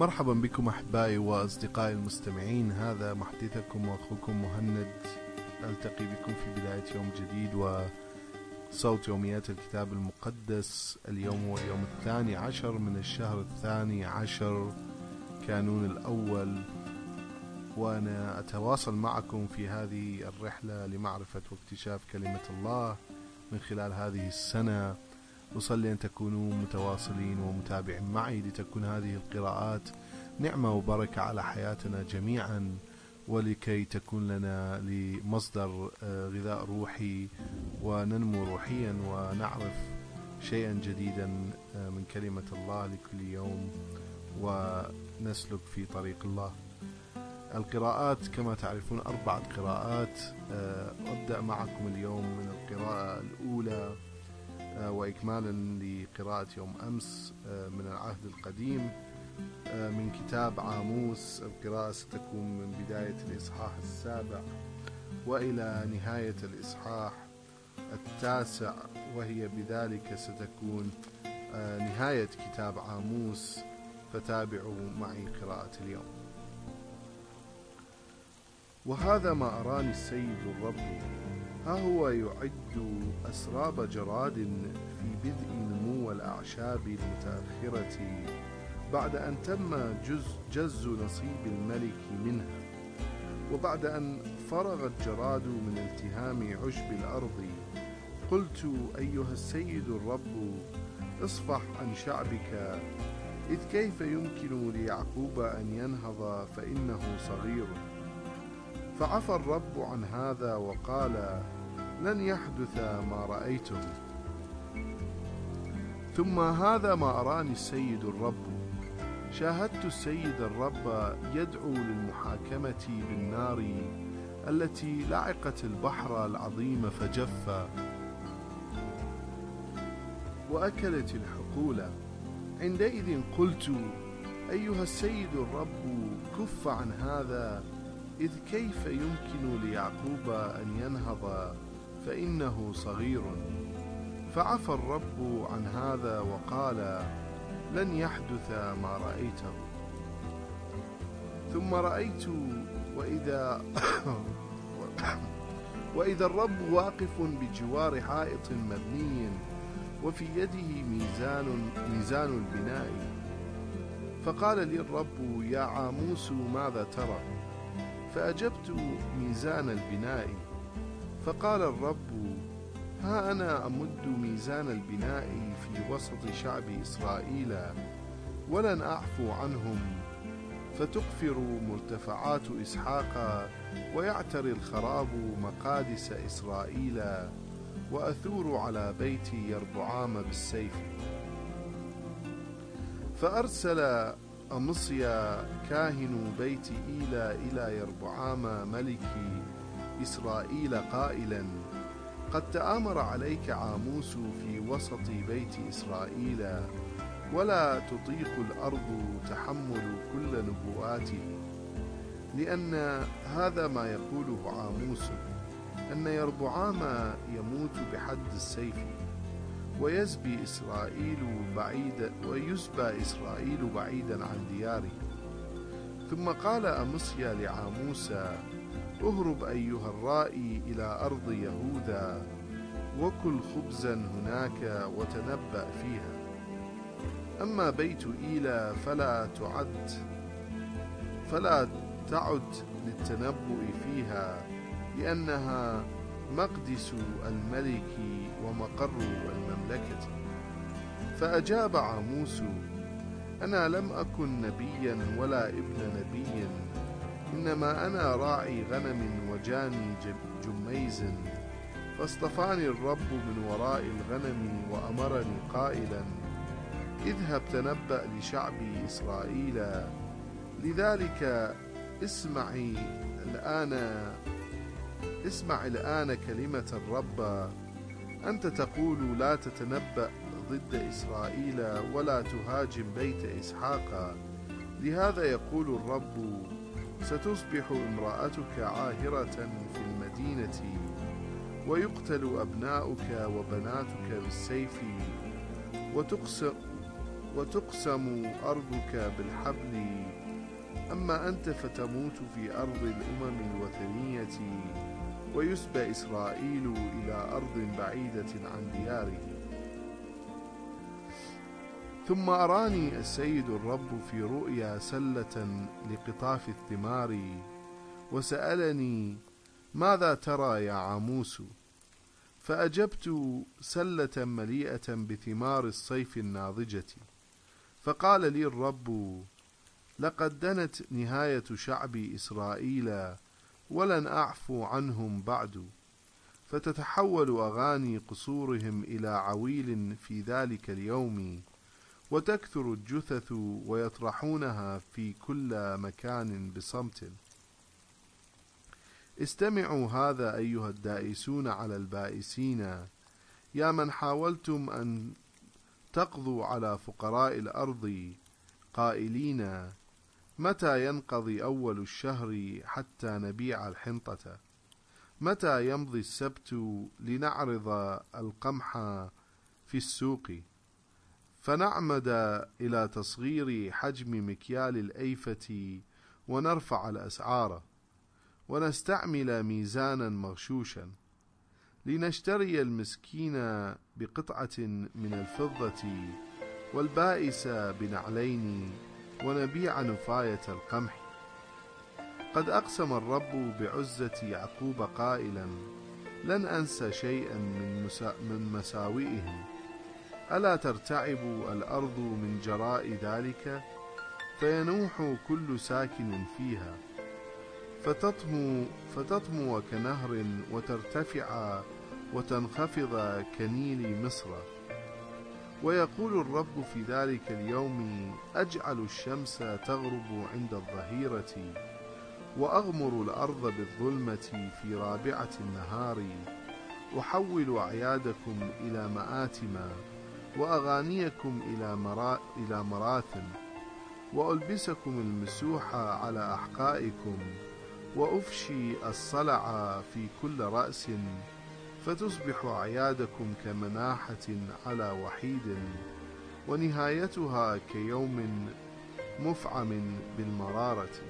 مرحبا بكم أحبائي وأصدقائي المستمعين. هذا محدثكم وأخوكم مهند. ألتقي بكم في بداية يوم جديد وصوت يوميات الكتاب المقدس اليوم هو اليوم الثاني عشر من الشهر الثاني عشر كانون الأول. وأنا أتواصل معكم في هذه الرحلة لمعرفة واكتشاف كلمة الله من خلال هذه السنة. أصلي أن تكونوا متواصلين ومتابعين معي لتكون هذه القراءات نعمة وبركة على حياتنا جميعا ولكي تكون لنا لمصدر غذاء روحي وننمو روحيا ونعرف شيئا جديدا من كلمة الله لكل يوم ونسلك في طريق الله. القراءات كما تعرفون أربعة قراءات أبدأ معكم اليوم من القراءة الأولى. وإكمالا لقراءة يوم أمس من العهد القديم من كتاب عاموس القراءة ستكون من بداية الإصحاح السابع وإلى نهاية الإصحاح التاسع وهي بذلك ستكون نهاية كتاب عاموس فتابعوا معي قراءة اليوم. وهذا ما أراني السيد الرب. ها هو يعد أسراب جراد في بدء نمو الأعشاب المتأخرة بعد أن تم جز, جز نصيب الملك منها وبعد أن فرغ الجراد من التهام عشب الأرض. قلت أيها السيد الرب اصفح عن شعبك إذ كيف يمكن ليعقوب أن ينهض فإنه صغير؟ فعفى الرب عن هذا وقال لن يحدث ما رأيته ثم هذا ما أراني السيد الرب. شاهدت السيد الرب يدعو للمحاكمة بالنار التي لعقت البحر العظيم فجف. وأكلت الحقول. عندئذ قلت أيها السيد الرب كف عن هذا إذ كيف يمكن ليعقوب أن ينهض فإنه صغير؟ فعفى الرب عن هذا وقال لن يحدث ما رأيته. ثم رأيت وإذا وإذا الرب واقف بجوار حائط مبني وفي يده ميزان ميزان البناء فقال لي الرب يا عاموس ماذا ترى؟ فأجبت ميزان البناء. فقال الرب ها أنا أمد ميزان البناء في وسط شعب إسرائيل ولن أعفو عنهم فتقفر مرتفعات إسحاق ويعتري الخراب مقادس إسرائيل وأثور على بيت يربعام بالسيف. فأرسل أمصيا كاهن بيت إيلا إلى يربعام ملك إسرائيل قائلا قد تآمر عليك عاموس في وسط بيت إسرائيل ولا تطيق الأرض تحمل كل نبوآته لأن هذا ما يقوله عاموس أن يربعام يموت بحد السيف. ويزبي إسرائيل بعيدا ويسبى إسرائيل بعيدا عن دياره. ثم قال أمصيا لعاموس اهرب أيها الرائي إلى أرض يهوذا وكل خبزا هناك وتنبأ فيها. أما بيت إيلا فلا تعد فلا تعد للتنبؤ فيها لأنها مقدس الملك ومقر المملكة فأجاب عاموس أنا لم أكن نبيا ولا ابن نبي إنما أنا راعي غنم وجاني جميز فاصطفاني الرب من وراء الغنم وأمرني قائلا اذهب تنبأ لشعبي إسرائيل لذلك اسمعي الآن اسمع الآن كلمة الرب. أنت تقول لا تتنبأ ضد إسرائيل ولا تهاجم بيت إسحاق. لهذا يقول الرب ستصبح امرأتك عاهرة في المدينة ويقتل أبناؤك وبناتك بالسيف وتقسم وتقسم أرضك بالحبل. أما أنت فتموت في أرض الأمم الوثنية ويسبى إسرائيل إلى أرض بعيدة عن دياره. ثم أراني السيد الرب في رؤيا سلة لقطاف الثمار وسألني ماذا ترى يا عاموس؟ فأجبت سلة مليئة بثمار الصيف الناضجة. فقال لي الرب لقد دنت نهاية شعب إسرائيل ولن أعفو عنهم بعد. فتتحول أغاني قصورهم إلى عويل في ذلك اليوم وتكثر الجثث ويطرحونها في كل مكان بصمت. استمعوا هذا أيها الدائسون على البائسين. يا من حاولتم أن تقضوا على فقراء الأرض قائلين متى ينقضي أول الشهر حتى نبيع الحنطة؟ متى يمضي السبت لنعرض القمح في السوق؟ فنعمد إلى تصغير حجم مكيال الأيفة ونرفع الأسعار ونستعمل ميزانا مغشوشا لنشتري المسكين بقطعة من الفضة والبائس بنعلين ونبيع نفاية القمح. قد أقسم الرب بعزة يعقوب قائلا لن أنسى شيئا من, مسا من مساوئهم. ألا ترتعب الأرض من جراء ذلك؟ فينوح كل ساكن فيها. فتطمو, فتطمو كنهر وترتفع وتنخفض كنيل مصر. ويقول الرب في ذلك اليوم أجعل الشمس تغرب عند الظهيرة وأغمر الأرض بالظلمة في رابعة النهار. أحول أعيادكم إلى مآتم وأغانيكم إلى, مرا إلى مراثم. وألبسكم المسوح على أحقائكم. وأفشي الصلع في كل رأس. فتصبح أعيادكم كمناحة على وحيد ونهايتها كيوم مفعم بالمرارة.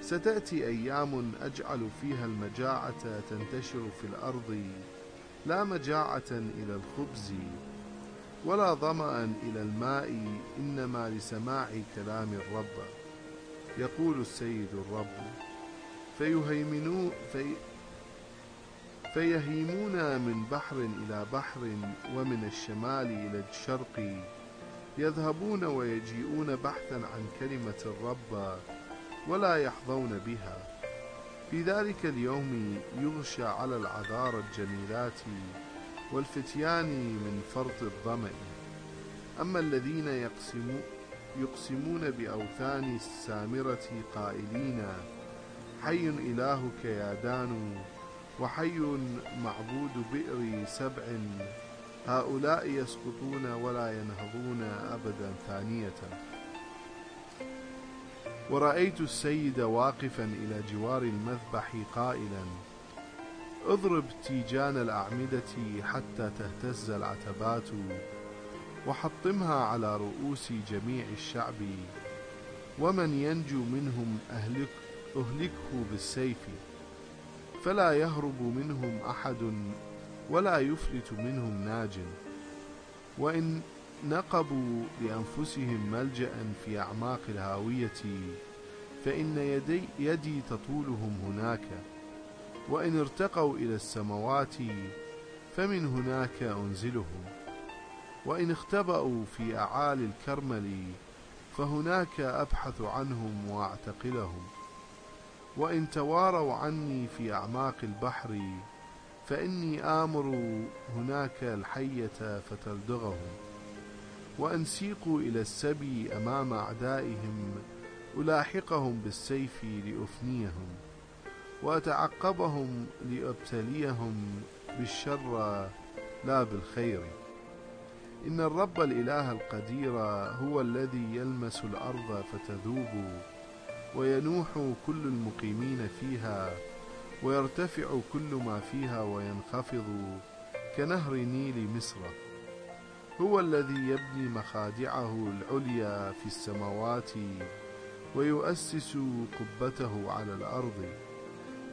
ستأتي أيام أجعل فيها المجاعة تنتشر في الأرض لا مجاعة إلى الخبز ولا ظمأ إلى الماء إنما لسماع كلام الرب. يقول السيد الرب فيهيمنون في فيهيمون من بحر إلى بحر ومن الشمال إلى الشرق يذهبون ويجيئون بحثا عن كلمة الرب ولا يحظون بها. في ذلك اليوم يغشى على العذار الجميلات والفتيان من فرط الظمأ. أما الذين يقسمون يقسمون بأوثان السامرة قائلين حي إلهك يا دان وحي معبود بئر سبع. هؤلاء يسقطون ولا ينهضون أبدا ثانية. ورأيت السيد واقفا إلى جوار المذبح قائلا اضرب تيجان الأعمدة حتى تهتز العتبات وحطمها على رؤوس جميع الشعب. ومن ينجو منهم أهلك أهلكه بالسيف. فلا يهرب منهم أحد ولا يفلت منهم ناج. وإن نقبوا لأنفسهم ملجأ في أعماق الهاوية فإن يدي, يدي تطولهم هناك. وإن ارتقوا إلى السماوات فمن هناك أنزلهم. وإن اختبأوا في أعالي الكرمل فهناك أبحث عنهم وأعتقلهم. وإن تواروا عني في أعماق البحر فإني آمر هناك الحية فتلدغهم وأن سيقوا إلى السبي أمام أعدائهم ألاحقهم بالسيف لأفنيهم وأتعقبهم لأبتليهم بالشر لا بالخير. إن الرب الإله القدير هو الذي يلمس الأرض فتذوب وينوح كل المقيمين فيها ويرتفع كل ما فيها وينخفض كنهر نيل مصر. هو الذي يبني مخادعه العليا في السماوات ويؤسس قبته على الأرض.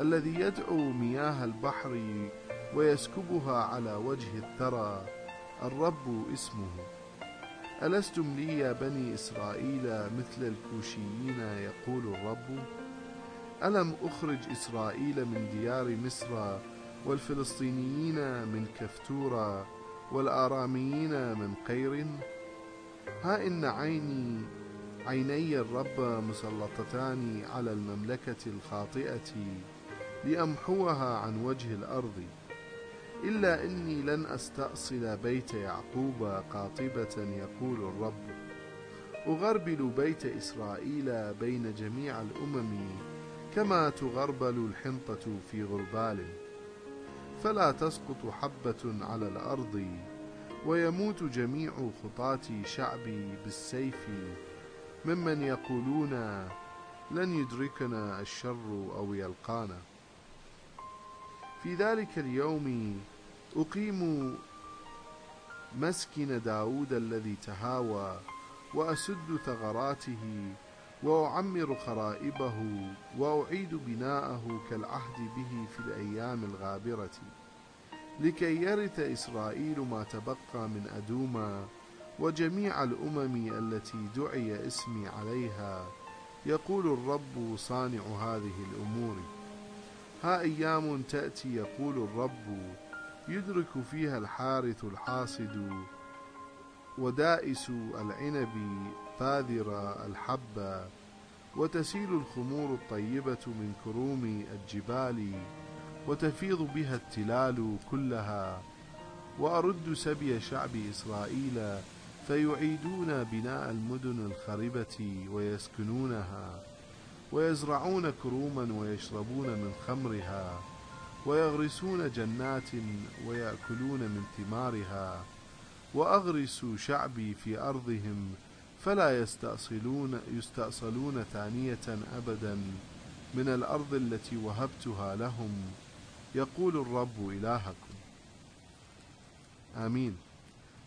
الذي يدعو مياه البحر ويسكبها على وجه الثرى. الرب اسمه. ألستم لي يا بني إسرائيل مثل الكوشيين؟ يقول الرب. ألم أخرج إسرائيل من ديار مصر والفلسطينيين من كفتورا والآراميين من قير؟ ها إن عيني عيني الرب مسلطتان على المملكة الخاطئة لأمحوها عن وجه الأرض. إلا إني لن أستأصل بيت يعقوب قاطبة يقول الرب. أغربل بيت إسرائيل بين جميع الأمم كما تغربل الحنطة في غربال. فلا تسقط حبة على الأرض ويموت جميع خطاة شعبي بالسيف. ممن يقولون لن يدركنا الشر أو يلقانا. في ذلك اليوم أقيم مسكن داود الذي تهاوى وأسد ثغراته وأعمر خرائبه وأعيد بناءه كالعهد به في الأيام الغابرة لكي يرث إسرائيل ما تبقى من أدوما وجميع الأمم التي دعي اسمي عليها. يقول الرب صانع هذه الأمور. ها أيام تأتي يقول الرب يدرك فيها الحارث الحاصد ودائس العنب فاذر الحبة وتسيل الخمور الطيبة من كروم الجبال وتفيض بها التلال كلها وأرد سبي شعب إسرائيل فيعيدون بناء المدن الخربة ويسكنونها. ويزرعون كروما ويشربون من خمرها ويغرسون جنات ويأكلون من ثمارها وأغرس شعبي في أرضهم فلا يستأصلون يستأصلون ثانية أبدا من الأرض التي وهبتها لهم. يقول الرب إلهكم. آمين.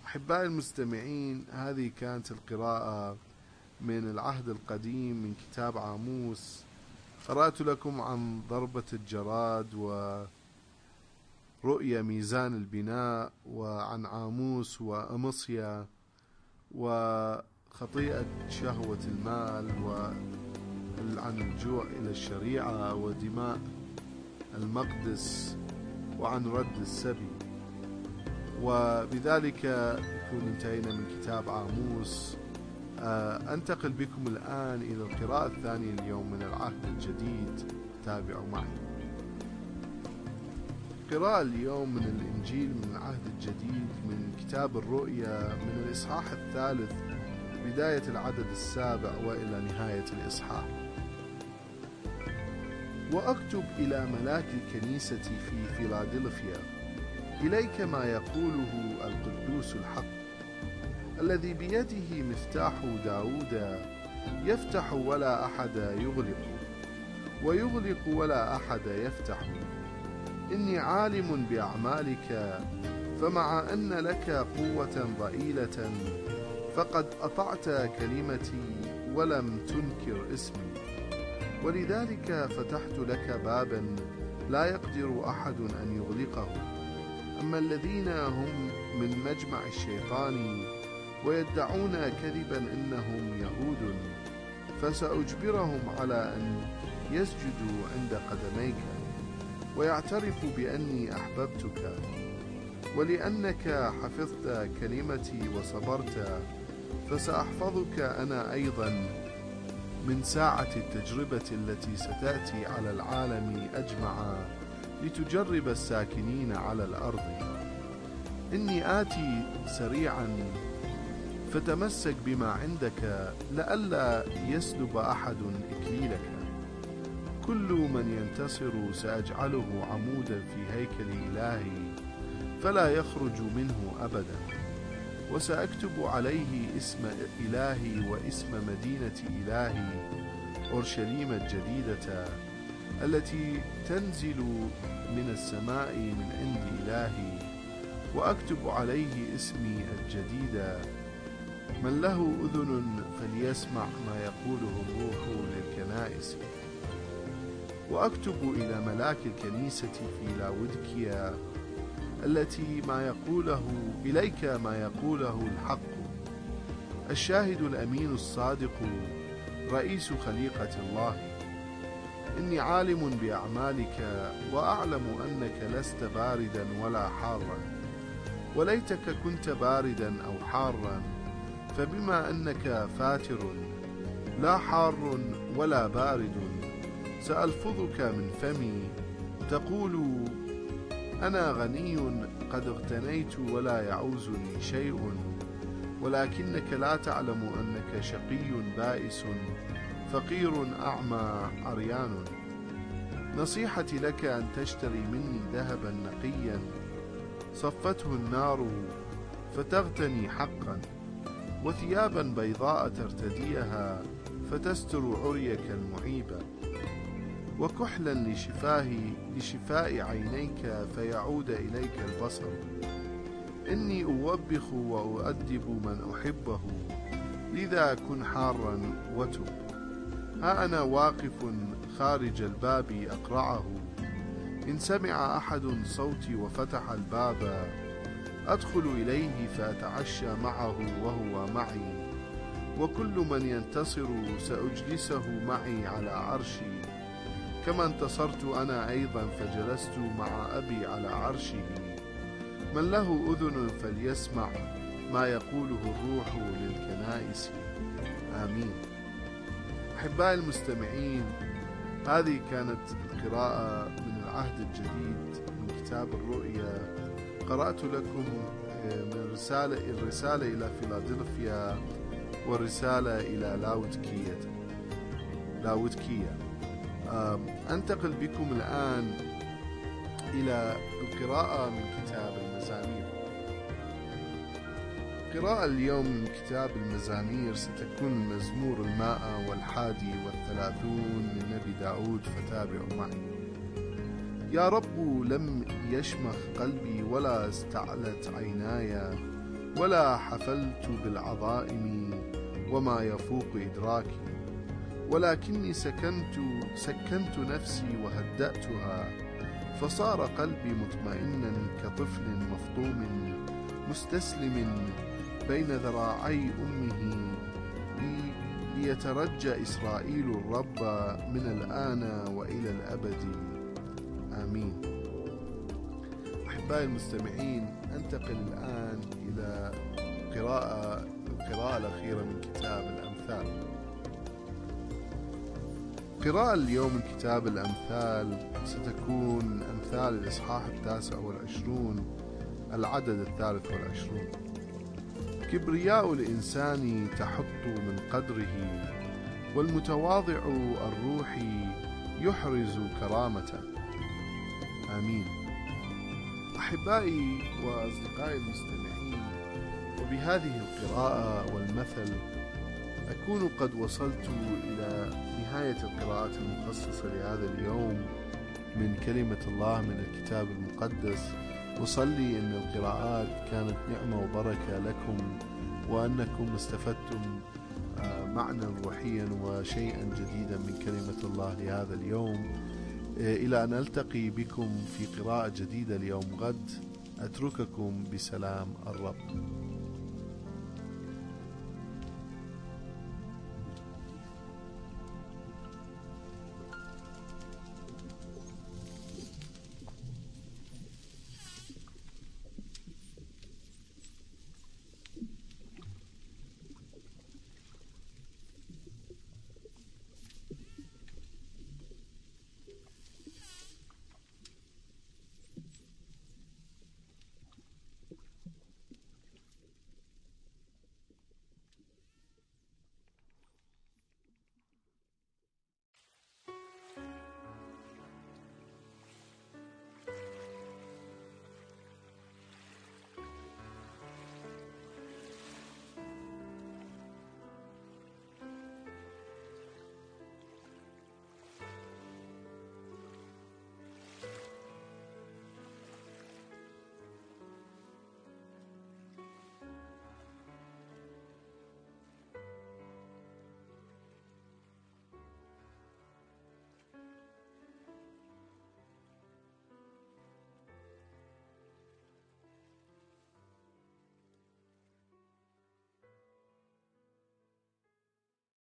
أحبائي المستمعين هذه كانت القراءة من العهد القديم من كتاب عاموس. قرأت لكم عن ضربة الجراد ورؤية ميزان البناء وعن عاموس وأمصيا وخطيئة شهوة المال وعن الجوع إلى الشريعة ودماء المقدس وعن رد السبي. وبذلك نكون انتهينا من كتاب عاموس. أنتقل بكم الآن إلى القراءة الثانية اليوم من العهد الجديد. تابعوا معي. قراءة اليوم من الإنجيل من العهد الجديد من كتاب الرؤيا من الإصحاح الثالث بداية العدد السابع وإلى نهاية الإصحاح. وأكتب إلى ملاك الكنيسة في فيلادلفيا إليك ما يقوله القدوس الحق. الذي بيده مفتاح داود يفتح ولا أحد يغلق ويغلق ولا أحد يفتح. إني عالم بأعمالك فمع أن لك قوة ضئيلة فقد أطعت كلمتي ولم تنكر اسمي. ولذلك فتحت لك بابا لا يقدر أحد أن يغلقه. أما الذين هم من مجمع الشيطان ويدعون كذبا إنهم يهود فسأجبرهم على أن يسجدوا عند قدميك ويعترفوا بأني أحببتك ولأنك حفظت كلمتي وصبرت فسأحفظك أنا أيضا من ساعة التجربة التي ستأتي على العالم أجمع لتجرب الساكنين على الأرض. إني آتي سريعا فتمسك بما عندك لئلا يسلب أحد إكليلك. كل من ينتصر سأجعله عمودا في هيكل إلهي فلا يخرج منه أبدا. وسأكتب عليه اسم إلهي واسم مدينة إلهي أورشليم الجديدة التي تنزل من السماء من عند إلهي. وأكتب عليه اسمي الجديد من له أذن فليسمع ما يقوله الروح للكنائس. وأكتب إلى ملاك الكنيسة في لاودكيا التي ما يقوله إليك ما يقوله الحق. الشاهد الأمين الصادق رئيس خليقة الله. إني عالم بأعمالك وأعلم أنك لست باردا ولا حارا وليتك كنت باردا أو حارا. فبما أنك فاتر لا حار ولا بارد سألفظك من فمي تقول أنا غني قد اغتنيت ولا يعوزني شيء ولكنك لا تعلم أنك شقي بائس فقير أعمى عريان نصيحتي لك أن تشتري مني ذهبا نقيا صفته النار فتغتني حقا. وثيابا بيضاء ترتديها فتستر عريك المعيبة وكحلا لشفاه لشفاء عينيك فيعود إليك البصر. إني أوبخ وأؤدب من أحبه لذا كن حارا وتب. ها أنا واقف خارج الباب أقرعه. إن سمع أحد صوتي وفتح الباب أدخل إليه فأتعشى معه وهو معي. وكل من ينتصر سأجلسه معي على عرشي. كما انتصرت أنا أيضا فجلست مع أبي على عرشه. من له أذن فليسمع ما يقوله الروح للكنائس. آمين. أحبائي المستمعين هذه كانت القراءة من العهد الجديد من كتاب الرؤيا. قرأت لكم آه، من رسالة الرسالة إلى فيلادلفيا والرسالة إلى لاودكية لاودكية أنتقل بكم الآن إلى القراءة من كتاب المزامير. قراءة اليوم من كتاب المزامير ستكون المزمور المائة والحادي والثلاثون من نبي داود فتابعوا معي. يا رب لم يشمخ قلبي ولا استعلت عيناي ولا حفلت بالعظائم وما يفوق إدراكي ولكني سكنت سكنت نفسي وهدأتها فصار قلبي مطمئنا كطفل مفطوم مستسلم بين ذراعي أمه ليترجى إسرائيل الرب من الآن وإلى الأبد. آمين. أحبائي المستمعين أنتقل الآن إلى قراءة القراءة الأخيرة من كتاب الأمثال. قراءة اليوم من كتاب الأمثال ستكون أمثال الإصحاح التاسع والعشرون العدد الثالث والعشرون. كبرياء الإنسان تحط من قدره والمتواضع الروح يحرز كرامة آمين. أحبائي وأصدقائي المستمعين وبهذه القراءة والمثل أكون قد وصلت إلى نهاية القراءات المخصصة لهذا اليوم من كلمة الله من الكتاب المقدس. أصلي أن القراءات كانت نعمة وبركة لكم وأنكم استفدتم آه، معنى روحيا وشيئا جديدا من كلمة الله لهذا اليوم. إلى أن ألتقي بكم في قراءة جديدة اليوم غد أترككم بسلام الرب.